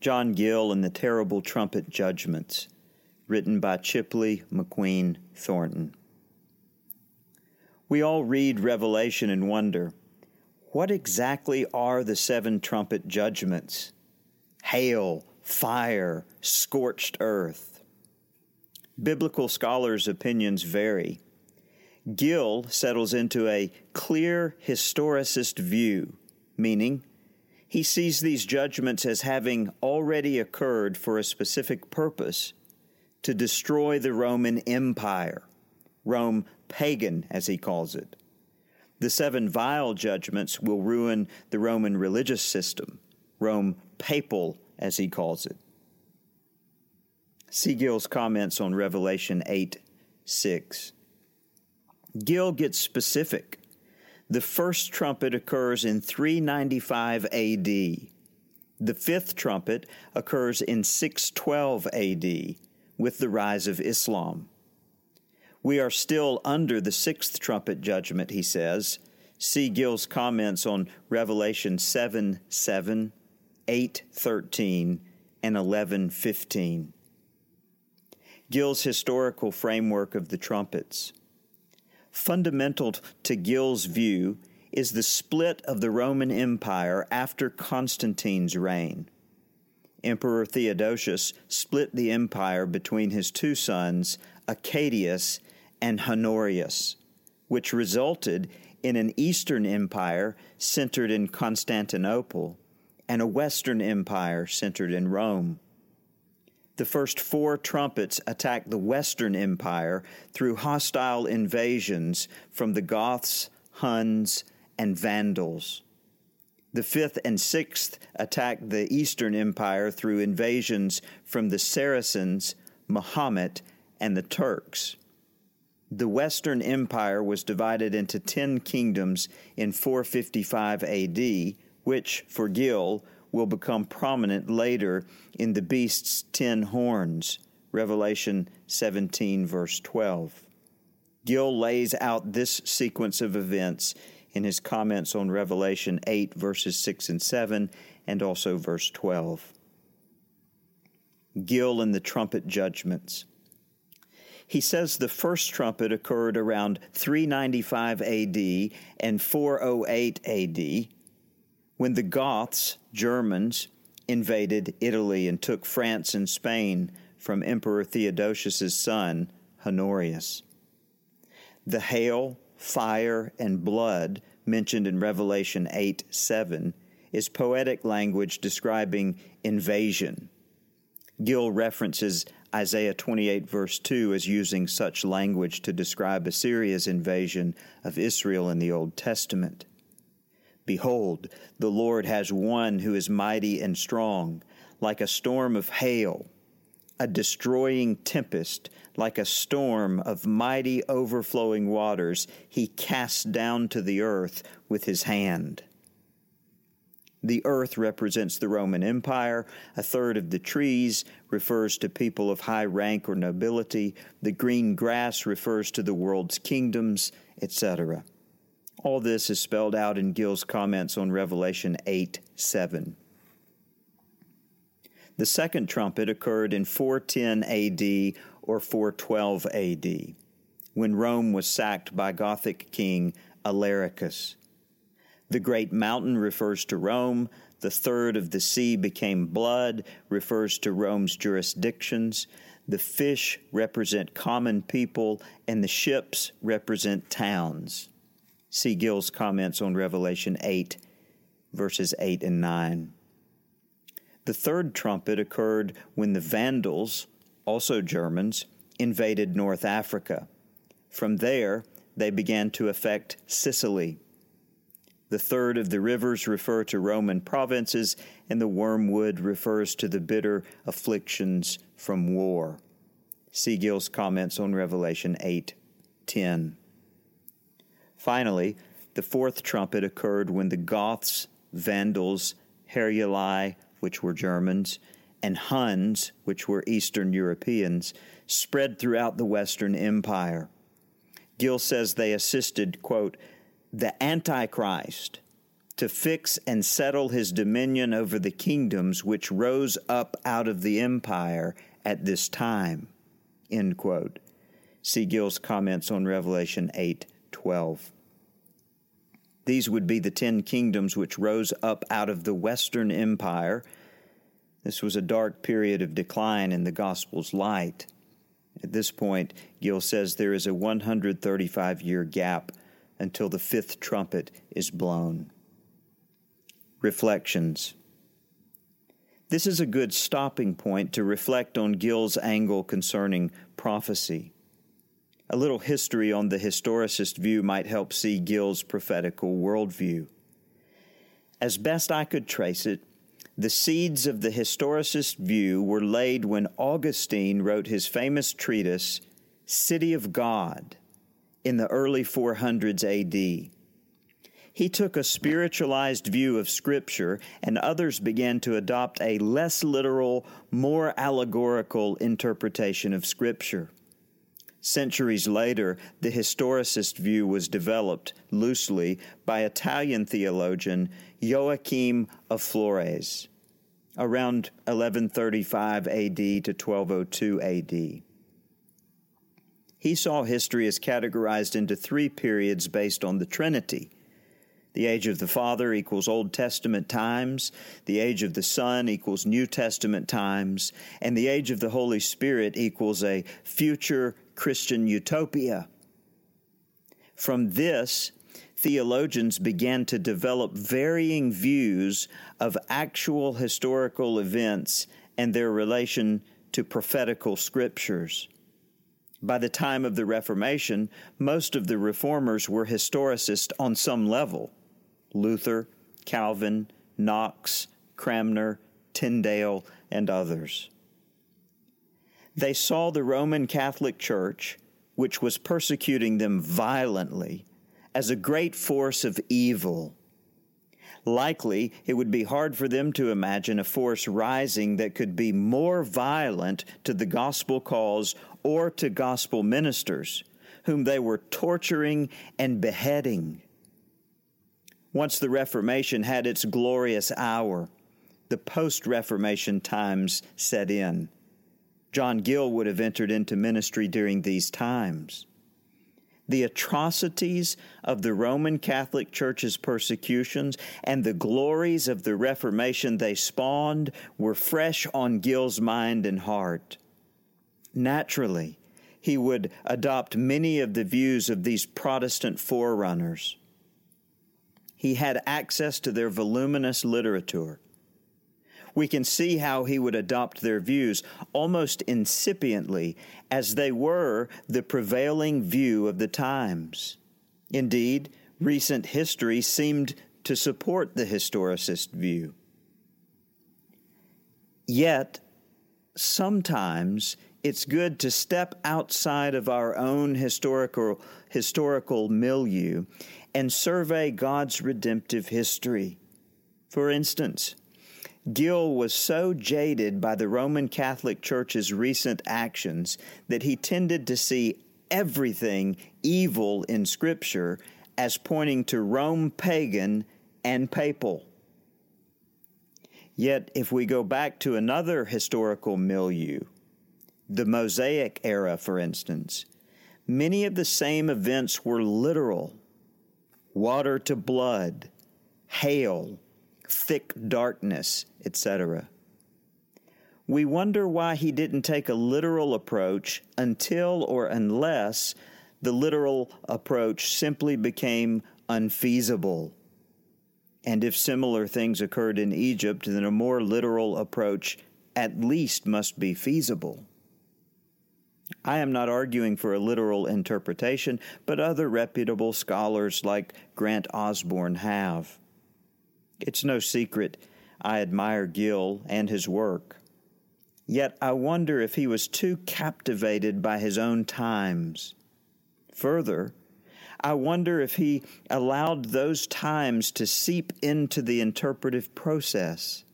John Gill and the Terrible Trumpet Judgments, written by Chipley McQueen Thornton. We all read Revelation and wonder what exactly are the seven trumpet judgments? Hail, fire, scorched earth. Biblical scholars' opinions vary. Gill settles into a clear historicist view, meaning he sees these judgments as having already occurred for a specific purpose to destroy the Roman Empire, Rome pagan, as he calls it. The seven vial judgments will ruin the Roman religious system, Rome papal, as he calls it. See Gill's comments on Revelation 8 6. Gill gets specific the first trumpet occurs in 395 AD. The fifth trumpet occurs in 612 AD with the rise of Islam. We are still under the sixth trumpet judgment, he says. See Gill's comments on Revelation 7 7, 8 13, and 11 15. Gill's historical framework of the trumpets. Fundamental to Gill's view is the split of the Roman Empire after Constantine's reign. Emperor Theodosius split the empire between his two sons, Arcadius and Honorius, which resulted in an Eastern empire centered in Constantinople and a Western empire centered in Rome. The first four trumpets attacked the Western Empire through hostile invasions from the Goths, Huns, and Vandals. The fifth and sixth attacked the Eastern Empire through invasions from the Saracens, Mahomet, and the Turks. The Western Empire was divided into ten kingdoms in 455 AD, which, for Gill, will become prominent later in the beast's ten horns, Revelation 17, verse 12. Gill lays out this sequence of events in his comments on Revelation 8, verses 6 and 7, and also verse 12. Gill and the trumpet judgments. He says the first trumpet occurred around 395 AD and 408 AD, when the Goths, Germans, invaded Italy and took France and Spain from Emperor Theodosius's son, Honorius. The hail, fire, and blood mentioned in Revelation 8 7 is poetic language describing invasion. Gill references Isaiah 28, verse 2, as using such language to describe Assyria's invasion of Israel in the Old Testament. Behold, the Lord has one who is mighty and strong, like a storm of hail, a destroying tempest, like a storm of mighty overflowing waters, he casts down to the earth with his hand. The earth represents the Roman Empire. A third of the trees refers to people of high rank or nobility. The green grass refers to the world's kingdoms, etc. All this is spelled out in Gill's comments on Revelation 8 7. The second trumpet occurred in 410 AD or 412 AD, when Rome was sacked by Gothic king Alaricus. The great mountain refers to Rome. The third of the sea became blood, refers to Rome's jurisdictions. The fish represent common people, and the ships represent towns. See Gill's comments on Revelation 8, verses 8 and 9. The third trumpet occurred when the Vandals, also Germans, invaded North Africa. From there, they began to affect Sicily. The third of the rivers refer to Roman provinces, and the wormwood refers to the bitter afflictions from war. See Gill's comments on Revelation 8 10. Finally, the fourth trumpet occurred when the Goths, Vandals, Heruli, which were Germans, and Huns, which were Eastern Europeans, spread throughout the Western Empire. Gill says they assisted, quote, the Antichrist to fix and settle his dominion over the kingdoms which rose up out of the empire at this time. End quote. See Gill's comments on Revelation 8 12. These would be the ten kingdoms which rose up out of the Western Empire. This was a dark period of decline in the gospel's light. At this point, Gill says there is a 135 year gap until the fifth trumpet is blown. Reflections. This is a good stopping point to reflect on Gill's angle concerning prophecy. A little history on the historicist view might help see Gill's prophetical worldview. As best I could trace it, the seeds of the historicist view were laid when Augustine wrote his famous treatise, City of God, in the early 400s AD. He took a spiritualized view of Scripture, and others began to adopt a less literal, more allegorical interpretation of Scripture. Centuries later, the historicist view was developed loosely by Italian theologian Joachim of Flores around 1135 AD to 1202 AD. He saw history as categorized into three periods based on the Trinity the age of the Father equals Old Testament times, the age of the Son equals New Testament times, and the age of the Holy Spirit equals a future Christian utopia. From this, theologians began to develop varying views of actual historical events and their relation to prophetical scriptures. By the time of the Reformation, most of the reformers were historicists on some level. Luther, Calvin, Knox, Cranmer, Tyndale, and others. They saw the Roman Catholic Church, which was persecuting them violently, as a great force of evil. Likely, it would be hard for them to imagine a force rising that could be more violent to the gospel cause or to gospel ministers, whom they were torturing and beheading. Once the Reformation had its glorious hour, the post Reformation times set in. John Gill would have entered into ministry during these times. The atrocities of the Roman Catholic Church's persecutions and the glories of the Reformation they spawned were fresh on Gill's mind and heart. Naturally, he would adopt many of the views of these Protestant forerunners he had access to their voluminous literature. We can see how he would adopt their views almost incipiently, as they were the prevailing view of the times. Indeed, recent history seemed to support the historicist view. Yet, sometimes it's good to step outside of our own historical historical milieu and survey God's redemptive history. For instance, Gill was so jaded by the Roman Catholic Church's recent actions that he tended to see everything evil in Scripture as pointing to Rome pagan and papal. Yet, if we go back to another historical milieu, the Mosaic era, for instance, many of the same events were literal water to blood, hail, thick darkness, etc. We wonder why he didn't take a literal approach until or unless the literal approach simply became unfeasible. And if similar things occurred in Egypt, then a more literal approach at least must be feasible. I am not arguing for a literal interpretation, but other reputable scholars like Grant Osborne have. It's no secret I admire Gill and his work. Yet I wonder if he was too captivated by his own times. Further, I wonder if he allowed those times to seep into the interpretive process.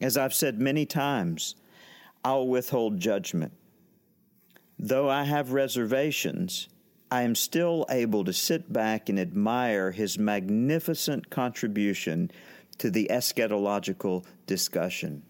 As I've said many times, I'll withhold judgment. Though I have reservations, I am still able to sit back and admire his magnificent contribution to the eschatological discussion.